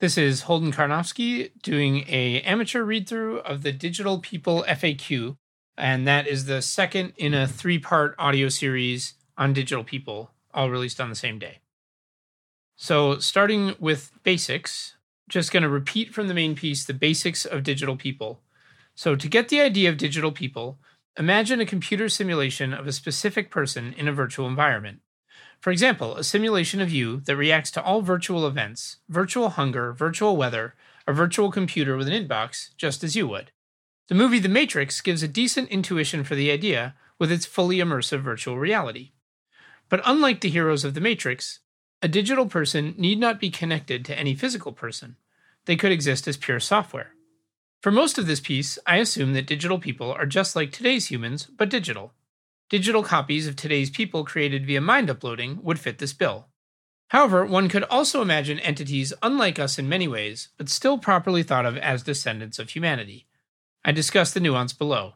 This is Holden Karnofsky doing a amateur read through of the Digital People FAQ, and that is the second in a three part audio series on digital people, all released on the same day. So, starting with basics, just going to repeat from the main piece the basics of digital people. So, to get the idea of digital people, imagine a computer simulation of a specific person in a virtual environment. For example, a simulation of you that reacts to all virtual events, virtual hunger, virtual weather, a virtual computer with an inbox, just as you would. The movie The Matrix gives a decent intuition for the idea with its fully immersive virtual reality. But unlike the heroes of The Matrix, a digital person need not be connected to any physical person. They could exist as pure software. For most of this piece, I assume that digital people are just like today's humans, but digital. Digital copies of today's people created via mind uploading would fit this bill. However, one could also imagine entities unlike us in many ways, but still properly thought of as descendants of humanity. I discuss the nuance below.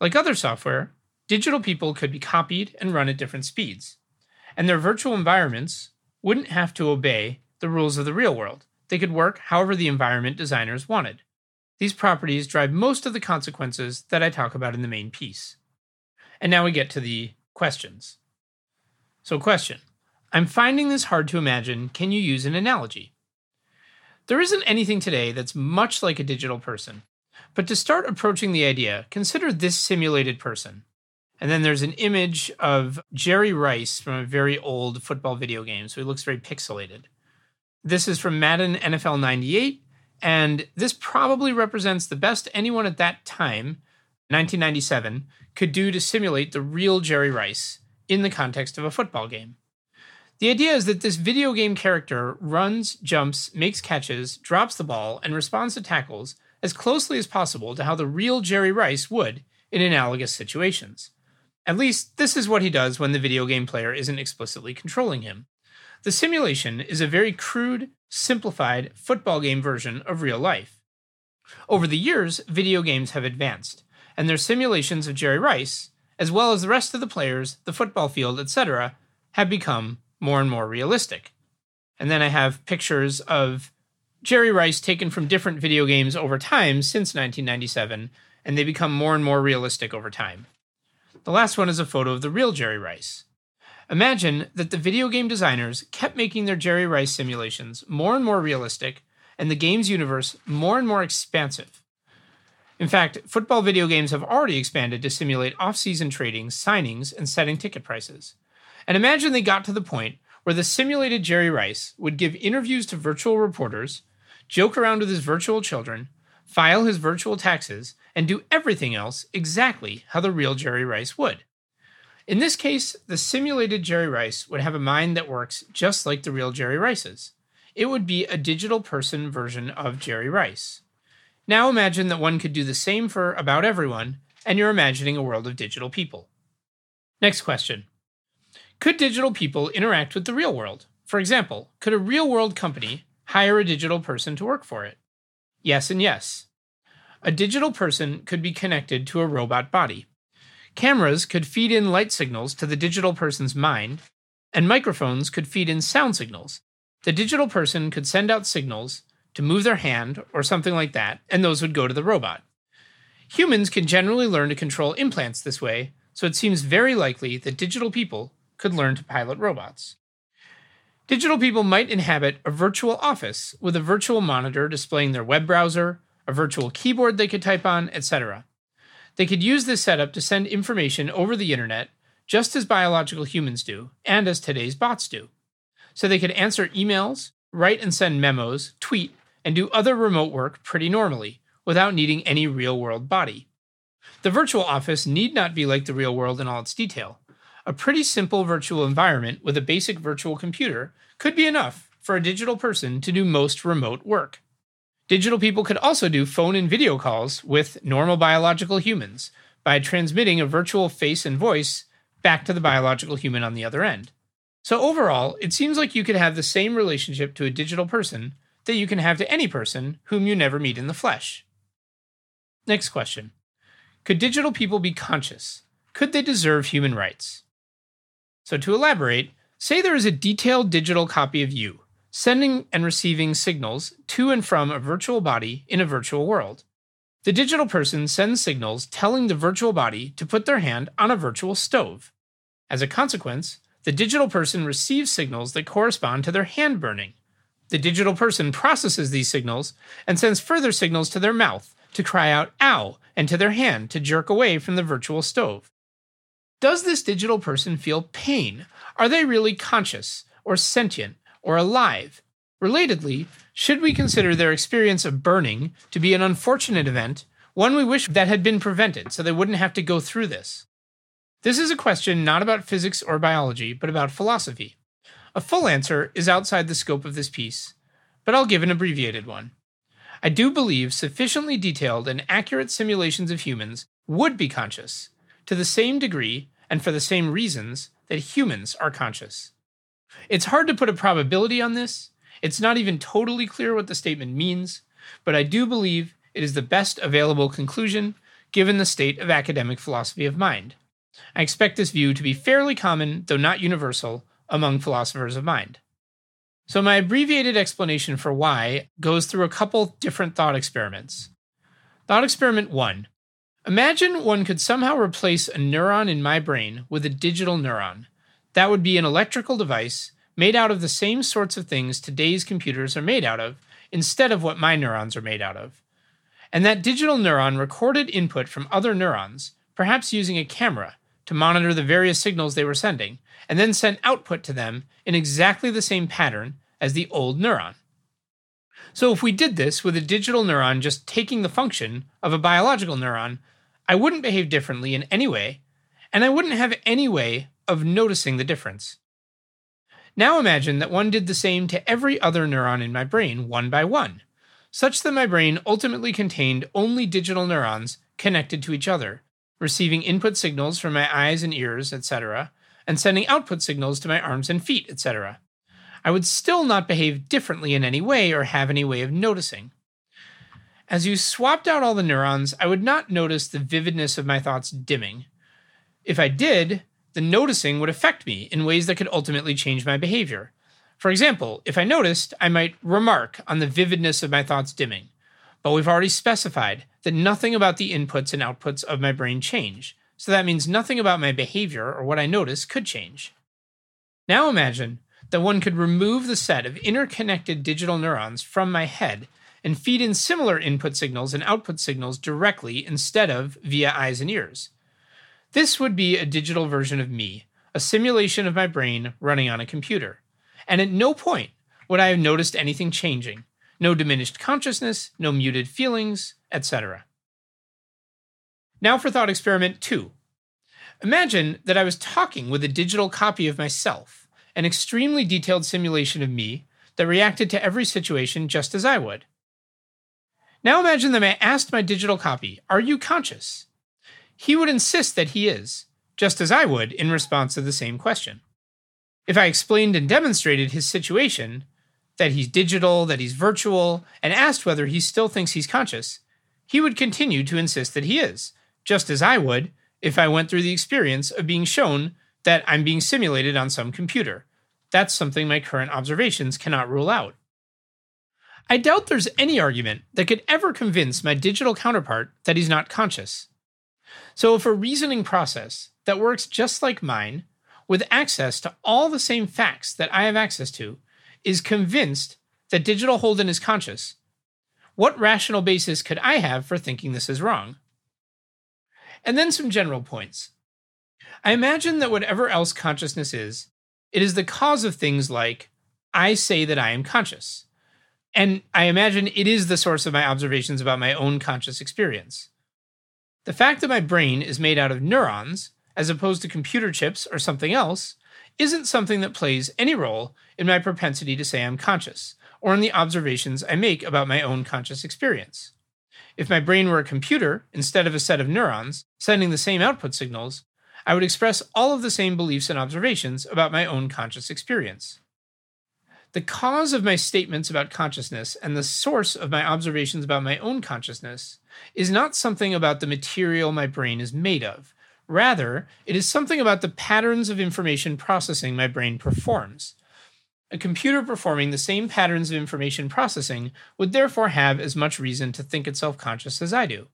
Like other software, digital people could be copied and run at different speeds, and their virtual environments wouldn't have to obey the rules of the real world. They could work however the environment designers wanted. These properties drive most of the consequences that I talk about in the main piece. And now we get to the questions. So, question I'm finding this hard to imagine. Can you use an analogy? There isn't anything today that's much like a digital person. But to start approaching the idea, consider this simulated person. And then there's an image of Jerry Rice from a very old football video game, so he looks very pixelated. This is from Madden NFL 98, and this probably represents the best anyone at that time 1997, could do to simulate the real Jerry Rice in the context of a football game. The idea is that this video game character runs, jumps, makes catches, drops the ball, and responds to tackles as closely as possible to how the real Jerry Rice would in analogous situations. At least, this is what he does when the video game player isn't explicitly controlling him. The simulation is a very crude, simplified football game version of real life. Over the years, video games have advanced, and their simulations of Jerry Rice, as well as the rest of the players, the football field, etc., have become more and more realistic. And then I have pictures of Jerry Rice taken from different video games over time since 1997, and they become more and more realistic over time. The last one is a photo of the real Jerry Rice. Imagine that the video game designers kept making their Jerry Rice simulations more and more realistic, and the game's universe more and more expansive in fact, football video games have already expanded to simulate off season trading, signings, and setting ticket prices. And imagine they got to the point where the simulated Jerry Rice would give interviews to virtual reporters, joke around with his virtual children, file his virtual taxes, and do everything else exactly how the real Jerry Rice would. In this case, the simulated Jerry Rice would have a mind that works just like the real Jerry Rice's. It would be a digital person version of Jerry Rice. Now imagine that one could do the same for about everyone, and you're imagining a world of digital people. Next question Could digital people interact with the real world? For example, could a real world company hire a digital person to work for it? Yes, and yes. A digital person could be connected to a robot body. Cameras could feed in light signals to the digital person's mind, and microphones could feed in sound signals. The digital person could send out signals to move their hand or something like that, and those would go to the robot. Humans can generally learn to control implants this way, so it seems very likely that digital people could learn to pilot robots. Digital people might inhabit a virtual office with a virtual monitor displaying their web browser, a virtual keyboard they could type on, etc. They could use this setup to send information over the internet just as biological humans do, and as today's bots do. So they could answer emails, write and send memos, tweet, and do other remote work pretty normally, without needing any real world body. The virtual office need not be like the real world in all its detail. A pretty simple virtual environment with a basic virtual computer could be enough for a digital person to do most remote work. Digital people could also do phone and video calls with normal biological humans by transmitting a virtual face and voice back to the biological human on the other end. So, overall, it seems like you could have the same relationship to a digital person that you can have to any person whom you never meet in the flesh. Next question Could digital people be conscious? Could they deserve human rights? So, to elaborate, say there is a detailed digital copy of you sending and receiving signals to and from a virtual body in a virtual world. The digital person sends signals telling the virtual body to put their hand on a virtual stove. As a consequence, the digital person receives signals that correspond to their hand burning. The digital person processes these signals and sends further signals to their mouth to cry out ow and to their hand to jerk away from the virtual stove. Does this digital person feel pain? Are they really conscious or sentient or alive? Relatedly, should we consider their experience of burning to be an unfortunate event, one we wish that had been prevented so they wouldn't have to go through this? This is a question not about physics or biology, but about philosophy. A full answer is outside the scope of this piece, but I'll give an abbreviated one. I do believe sufficiently detailed and accurate simulations of humans would be conscious, to the same degree and for the same reasons that humans are conscious. It's hard to put a probability on this. It's not even totally clear what the statement means, but I do believe it is the best available conclusion given the state of academic philosophy of mind. I expect this view to be fairly common, though not universal, among philosophers of mind. So, my abbreviated explanation for why goes through a couple different thought experiments. Thought experiment one Imagine one could somehow replace a neuron in my brain with a digital neuron. That would be an electrical device made out of the same sorts of things today's computers are made out of, instead of what my neurons are made out of. And that digital neuron recorded input from other neurons, perhaps using a camera, to monitor the various signals they were sending, and then sent output to them in exactly the same pattern as the old neuron. So, if we did this with a digital neuron just taking the function of a biological neuron, I wouldn't behave differently in any way, and I wouldn't have any way of noticing the difference. Now imagine that one did the same to every other neuron in my brain, one by one, such that my brain ultimately contained only digital neurons connected to each other, receiving input signals from my eyes and ears, etc., and sending output signals to my arms and feet, etc. I would still not behave differently in any way or have any way of noticing. As you swapped out all the neurons, I would not notice the vividness of my thoughts dimming. If I did, the noticing would affect me in ways that could ultimately change my behavior. For example, if I noticed, I might remark on the vividness of my thoughts dimming. But we've already specified that nothing about the inputs and outputs of my brain change, so that means nothing about my behavior or what I notice could change. Now imagine that one could remove the set of interconnected digital neurons from my head and feed in similar input signals and output signals directly instead of via eyes and ears. This would be a digital version of me, a simulation of my brain running on a computer. And at no point would I have noticed anything changing no diminished consciousness, no muted feelings, etc. Now for thought experiment two. Imagine that I was talking with a digital copy of myself, an extremely detailed simulation of me that reacted to every situation just as I would. Now imagine that I asked my digital copy, Are you conscious? He would insist that he is, just as I would in response to the same question. If I explained and demonstrated his situation, that he's digital, that he's virtual, and asked whether he still thinks he's conscious, he would continue to insist that he is, just as I would if I went through the experience of being shown that I'm being simulated on some computer. That's something my current observations cannot rule out. I doubt there's any argument that could ever convince my digital counterpart that he's not conscious. So, if a reasoning process that works just like mine, with access to all the same facts that I have access to, is convinced that digital Holden is conscious, what rational basis could I have for thinking this is wrong? And then some general points. I imagine that whatever else consciousness is, it is the cause of things like, I say that I am conscious. And I imagine it is the source of my observations about my own conscious experience. The fact that my brain is made out of neurons, as opposed to computer chips or something else, isn't something that plays any role in my propensity to say I'm conscious, or in the observations I make about my own conscious experience. If my brain were a computer instead of a set of neurons sending the same output signals, I would express all of the same beliefs and observations about my own conscious experience. The cause of my statements about consciousness and the source of my observations about my own consciousness is not something about the material my brain is made of. Rather, it is something about the patterns of information processing my brain performs. A computer performing the same patterns of information processing would therefore have as much reason to think itself conscious as I do.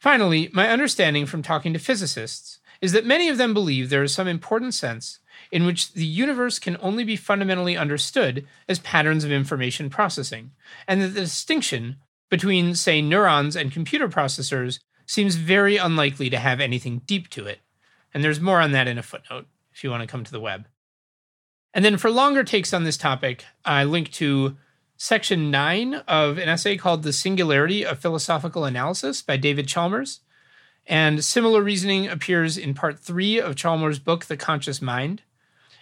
Finally, my understanding from talking to physicists is that many of them believe there is some important sense in which the universe can only be fundamentally understood as patterns of information processing, and that the distinction between, say, neurons and computer processors seems very unlikely to have anything deep to it. And there's more on that in a footnote if you want to come to the web. And then for longer takes on this topic, I link to section nine of an essay called The Singularity of Philosophical Analysis by David Chalmers. And similar reasoning appears in part three of Chalmers' book, The Conscious Mind.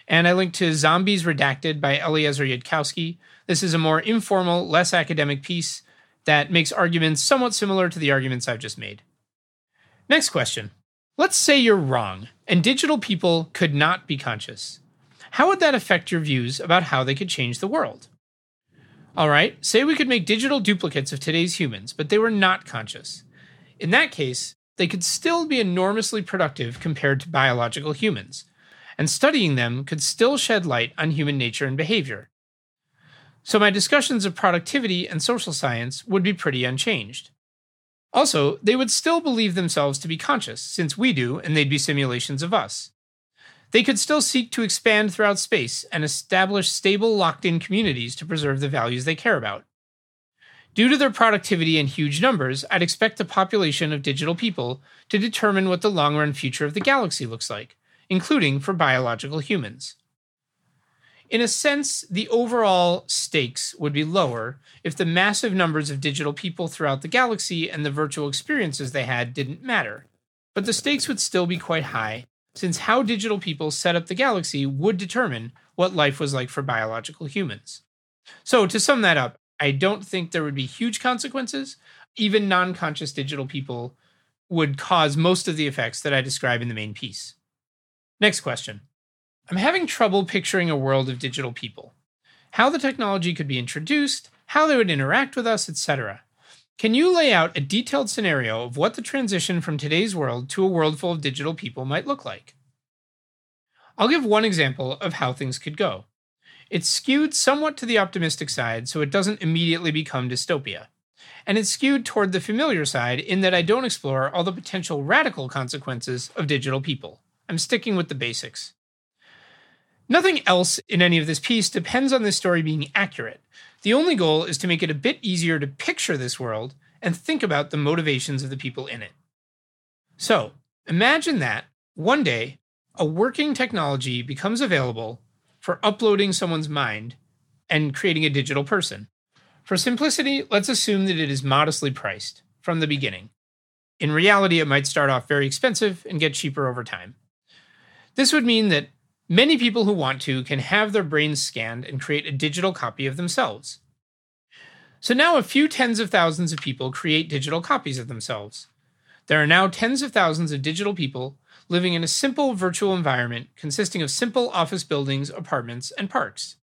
And I link to Zombies Redacted by Eliezer Yudkowsky. This is a more informal, less academic piece that makes arguments somewhat similar to the arguments I've just made. Next question. Let's say you're wrong and digital people could not be conscious. How would that affect your views about how they could change the world? All right, say we could make digital duplicates of today's humans, but they were not conscious. In that case, they could still be enormously productive compared to biological humans, and studying them could still shed light on human nature and behavior. So, my discussions of productivity and social science would be pretty unchanged. Also, they would still believe themselves to be conscious, since we do, and they'd be simulations of us. They could still seek to expand throughout space and establish stable, locked in communities to preserve the values they care about. Due to their productivity and huge numbers, I'd expect the population of digital people to determine what the long run future of the galaxy looks like, including for biological humans. In a sense, the overall stakes would be lower if the massive numbers of digital people throughout the galaxy and the virtual experiences they had didn't matter. But the stakes would still be quite high, since how digital people set up the galaxy would determine what life was like for biological humans. So, to sum that up, I don't think there would be huge consequences. Even non conscious digital people would cause most of the effects that I describe in the main piece. Next question I'm having trouble picturing a world of digital people. How the technology could be introduced, how they would interact with us, etc. Can you lay out a detailed scenario of what the transition from today's world to a world full of digital people might look like? I'll give one example of how things could go. It's skewed somewhat to the optimistic side, so it doesn't immediately become dystopia. And it's skewed toward the familiar side in that I don't explore all the potential radical consequences of digital people. I'm sticking with the basics. Nothing else in any of this piece depends on this story being accurate, the only goal is to make it a bit easier to picture this world and think about the motivations of the people in it. So, imagine that one day a working technology becomes available for uploading someone's mind and creating a digital person. For simplicity, let's assume that it is modestly priced from the beginning. In reality, it might start off very expensive and get cheaper over time. This would mean that Many people who want to can have their brains scanned and create a digital copy of themselves. So now a few tens of thousands of people create digital copies of themselves. There are now tens of thousands of digital people living in a simple virtual environment consisting of simple office buildings, apartments, and parks.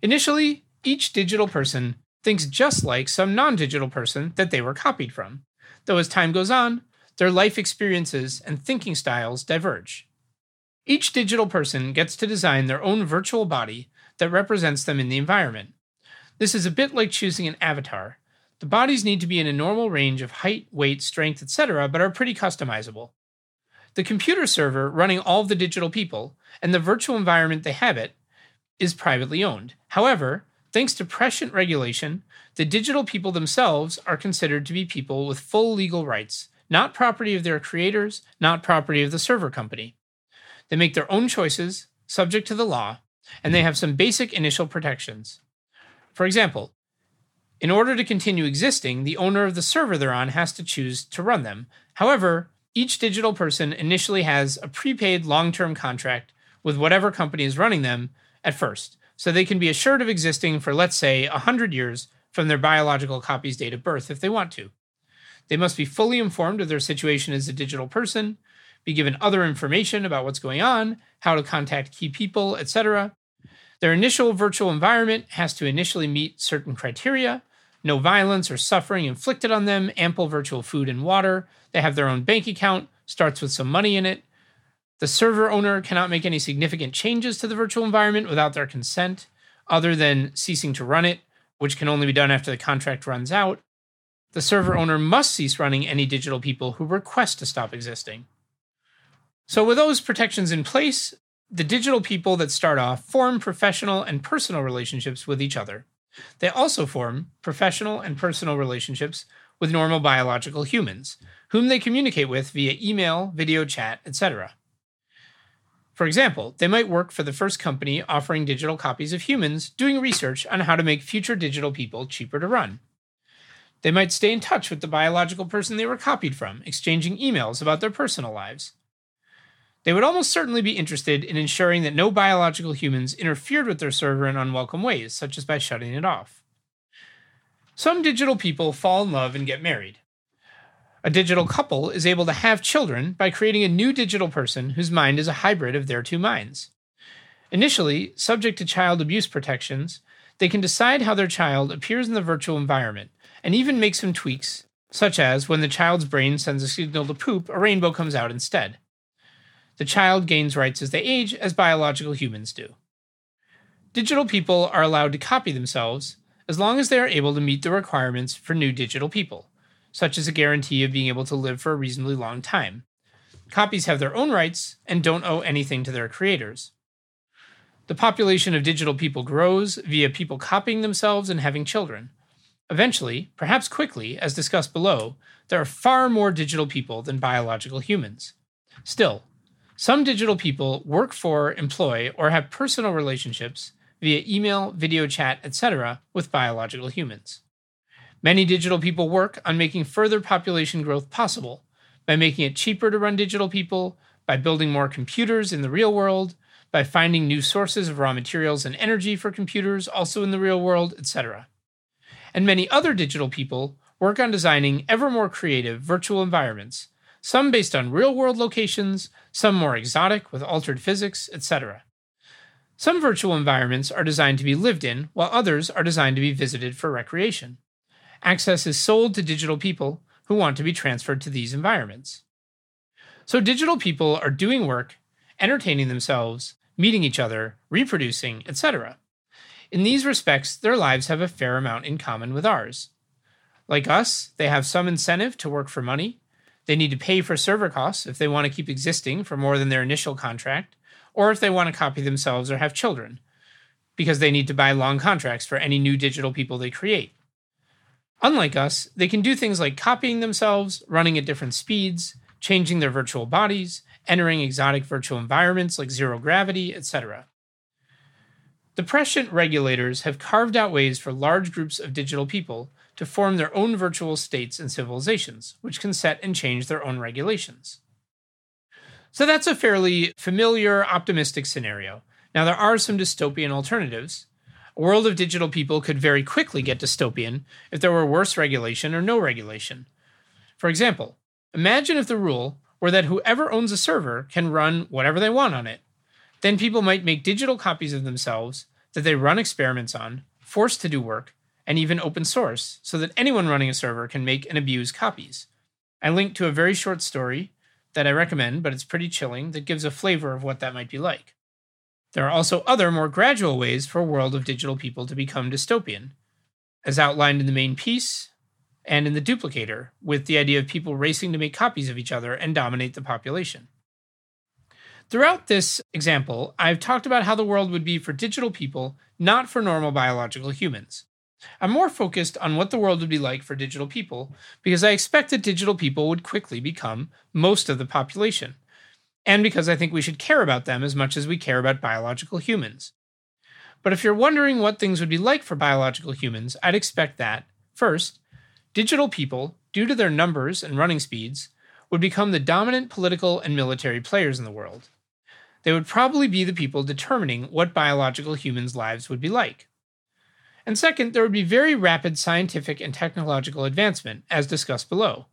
Initially, each digital person thinks just like some non digital person that they were copied from, though as time goes on, their life experiences and thinking styles diverge. Each digital person gets to design their own virtual body that represents them in the environment. This is a bit like choosing an avatar. The bodies need to be in a normal range of height, weight, strength, etc., but are pretty customizable. The computer server running all of the digital people and the virtual environment they habit is privately owned. However, thanks to prescient regulation, the digital people themselves are considered to be people with full legal rights, not property of their creators, not property of the server company. They make their own choices, subject to the law, and they have some basic initial protections. For example, in order to continue existing, the owner of the server they're on has to choose to run them. However, each digital person initially has a prepaid long term contract with whatever company is running them at first, so they can be assured of existing for, let's say, 100 years from their biological copy's date of birth if they want to. They must be fully informed of their situation as a digital person, be given other information about what's going on, how to contact key people, etc. Their initial virtual environment has to initially meet certain criteria no violence or suffering inflicted on them, ample virtual food and water. They have their own bank account, starts with some money in it. The server owner cannot make any significant changes to the virtual environment without their consent, other than ceasing to run it, which can only be done after the contract runs out. The server owner must cease running any digital people who request to stop existing. So, with those protections in place, the digital people that start off form professional and personal relationships with each other. They also form professional and personal relationships with normal biological humans, whom they communicate with via email, video chat, etc. For example, they might work for the first company offering digital copies of humans doing research on how to make future digital people cheaper to run. They might stay in touch with the biological person they were copied from, exchanging emails about their personal lives. They would almost certainly be interested in ensuring that no biological humans interfered with their server in unwelcome ways, such as by shutting it off. Some digital people fall in love and get married. A digital couple is able to have children by creating a new digital person whose mind is a hybrid of their two minds. Initially, subject to child abuse protections, they can decide how their child appears in the virtual environment and even make some tweaks, such as when the child's brain sends a signal to poop, a rainbow comes out instead. The child gains rights as they age, as biological humans do. Digital people are allowed to copy themselves as long as they are able to meet the requirements for new digital people, such as a guarantee of being able to live for a reasonably long time. Copies have their own rights and don't owe anything to their creators. The population of digital people grows via people copying themselves and having children. Eventually, perhaps quickly, as discussed below, there are far more digital people than biological humans. Still, some digital people work for, employ, or have personal relationships via email, video chat, etc., with biological humans. Many digital people work on making further population growth possible by making it cheaper to run digital people, by building more computers in the real world, by finding new sources of raw materials and energy for computers also in the real world, etc. And many other digital people work on designing ever more creative virtual environments some based on real world locations, some more exotic with altered physics, etc. Some virtual environments are designed to be lived in, while others are designed to be visited for recreation. Access is sold to digital people who want to be transferred to these environments. So, digital people are doing work, entertaining themselves, meeting each other, reproducing, etc. In these respects, their lives have a fair amount in common with ours. Like us, they have some incentive to work for money, they need to pay for server costs if they want to keep existing for more than their initial contract, or if they want to copy themselves or have children, because they need to buy long contracts for any new digital people they create. Unlike us, they can do things like copying themselves, running at different speeds, changing their virtual bodies, entering exotic virtual environments like zero gravity, etc. The prescient regulators have carved out ways for large groups of digital people to form their own virtual states and civilizations, which can set and change their own regulations. So that's a fairly familiar, optimistic scenario. Now, there are some dystopian alternatives. A world of digital people could very quickly get dystopian if there were worse regulation or no regulation. For example, imagine if the rule were that whoever owns a server can run whatever they want on it. Then people might make digital copies of themselves that they run experiments on, forced to do work, and even open source so that anyone running a server can make and abuse copies. I linked to a very short story that I recommend, but it's pretty chilling, that gives a flavor of what that might be like. There are also other more gradual ways for a world of digital people to become dystopian, as outlined in the main piece and in the duplicator, with the idea of people racing to make copies of each other and dominate the population. Throughout this example, I've talked about how the world would be for digital people, not for normal biological humans. I'm more focused on what the world would be like for digital people because I expect that digital people would quickly become most of the population, and because I think we should care about them as much as we care about biological humans. But if you're wondering what things would be like for biological humans, I'd expect that, first, digital people, due to their numbers and running speeds, would become the dominant political and military players in the world. They would probably be the people determining what biological humans' lives would be like. And second, there would be very rapid scientific and technological advancement, as discussed below.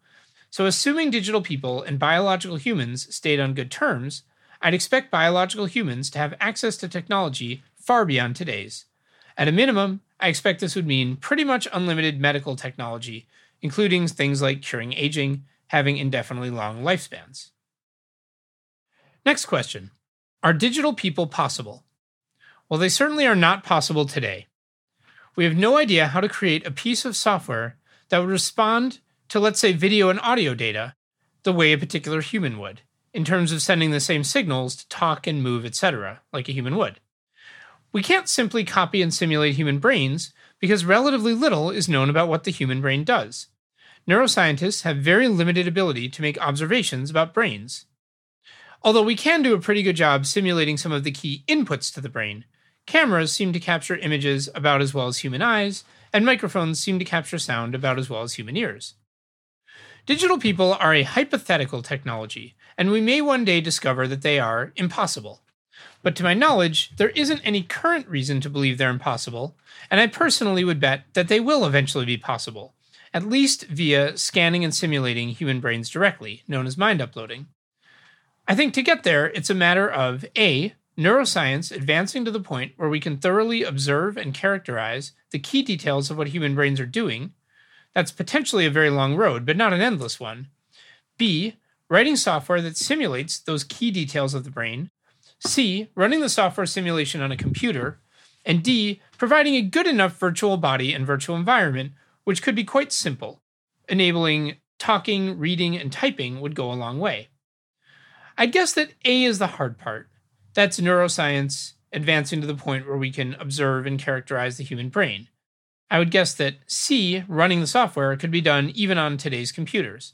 So, assuming digital people and biological humans stayed on good terms, I'd expect biological humans to have access to technology far beyond today's. At a minimum, I expect this would mean pretty much unlimited medical technology, including things like curing aging, having indefinitely long lifespans. Next question Are digital people possible? Well, they certainly are not possible today. We have no idea how to create a piece of software that would respond to, let's say, video and audio data the way a particular human would, in terms of sending the same signals to talk and move, etc., like a human would. We can't simply copy and simulate human brains because relatively little is known about what the human brain does. Neuroscientists have very limited ability to make observations about brains. Although we can do a pretty good job simulating some of the key inputs to the brain, cameras seem to capture images about as well as human eyes, and microphones seem to capture sound about as well as human ears. Digital people are a hypothetical technology, and we may one day discover that they are impossible. But to my knowledge, there isn't any current reason to believe they're impossible, and I personally would bet that they will eventually be possible, at least via scanning and simulating human brains directly, known as mind uploading. I think to get there, it's a matter of A, neuroscience advancing to the point where we can thoroughly observe and characterize the key details of what human brains are doing. That's potentially a very long road, but not an endless one. B, writing software that simulates those key details of the brain C, running the software simulation on a computer, and D, providing a good enough virtual body and virtual environment, which could be quite simple. Enabling talking, reading, and typing would go a long way. I'd guess that A is the hard part. That's neuroscience advancing to the point where we can observe and characterize the human brain. I would guess that C, running the software, could be done even on today's computers.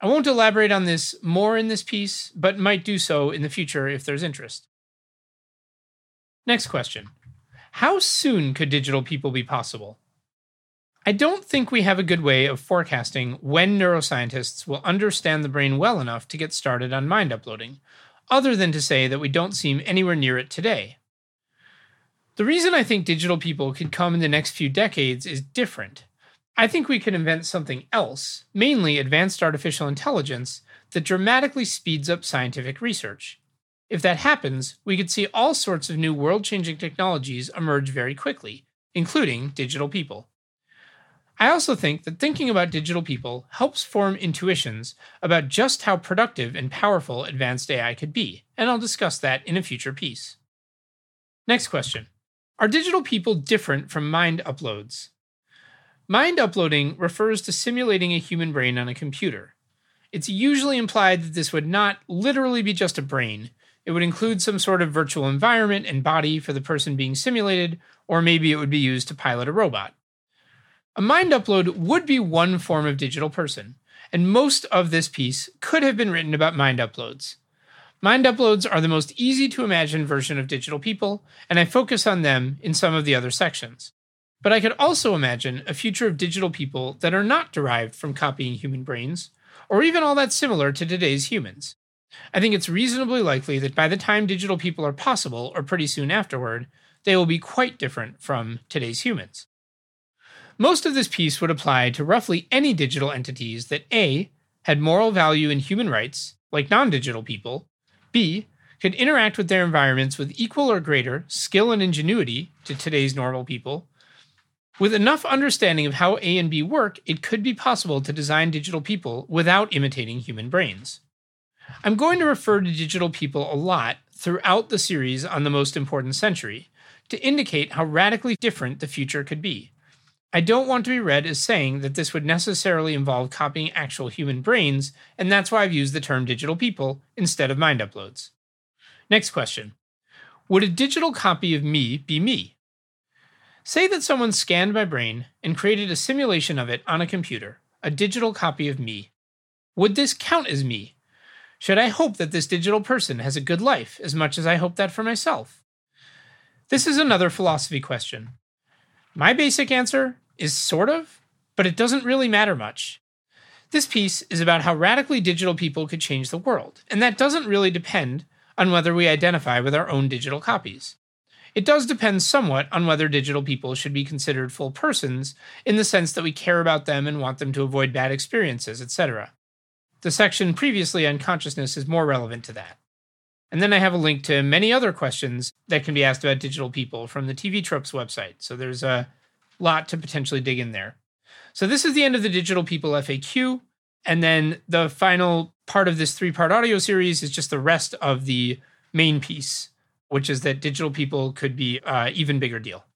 I won't elaborate on this more in this piece, but might do so in the future if there's interest. Next question How soon could digital people be possible? I don't think we have a good way of forecasting when neuroscientists will understand the brain well enough to get started on mind uploading, other than to say that we don't seem anywhere near it today. The reason I think digital people could come in the next few decades is different. I think we could invent something else, mainly advanced artificial intelligence, that dramatically speeds up scientific research. If that happens, we could see all sorts of new world changing technologies emerge very quickly, including digital people. I also think that thinking about digital people helps form intuitions about just how productive and powerful advanced AI could be, and I'll discuss that in a future piece. Next question Are digital people different from mind uploads? Mind uploading refers to simulating a human brain on a computer. It's usually implied that this would not literally be just a brain. It would include some sort of virtual environment and body for the person being simulated, or maybe it would be used to pilot a robot. A mind upload would be one form of digital person, and most of this piece could have been written about mind uploads. Mind uploads are the most easy to imagine version of digital people, and I focus on them in some of the other sections. But I could also imagine a future of digital people that are not derived from copying human brains, or even all that similar to today's humans. I think it's reasonably likely that by the time digital people are possible, or pretty soon afterward, they will be quite different from today's humans. Most of this piece would apply to roughly any digital entities that A. had moral value and human rights, like non digital people, B. could interact with their environments with equal or greater skill and ingenuity to today's normal people, with enough understanding of how A and B work, it could be possible to design digital people without imitating human brains. I'm going to refer to digital people a lot throughout the series on the most important century to indicate how radically different the future could be. I don't want to be read as saying that this would necessarily involve copying actual human brains, and that's why I've used the term digital people instead of mind uploads. Next question Would a digital copy of me be me? Say that someone scanned my brain and created a simulation of it on a computer, a digital copy of me. Would this count as me? Should I hope that this digital person has a good life as much as I hope that for myself? This is another philosophy question. My basic answer is sort of, but it doesn't really matter much. This piece is about how radically digital people could change the world, and that doesn't really depend on whether we identify with our own digital copies. It does depend somewhat on whether digital people should be considered full persons in the sense that we care about them and want them to avoid bad experiences, etc. The section previously on consciousness is more relevant to that. And then I have a link to many other questions that can be asked about digital people from the TV Tropes website. So there's a lot to potentially dig in there. So this is the end of the digital people FAQ. And then the final part of this three part audio series is just the rest of the main piece, which is that digital people could be an even bigger deal.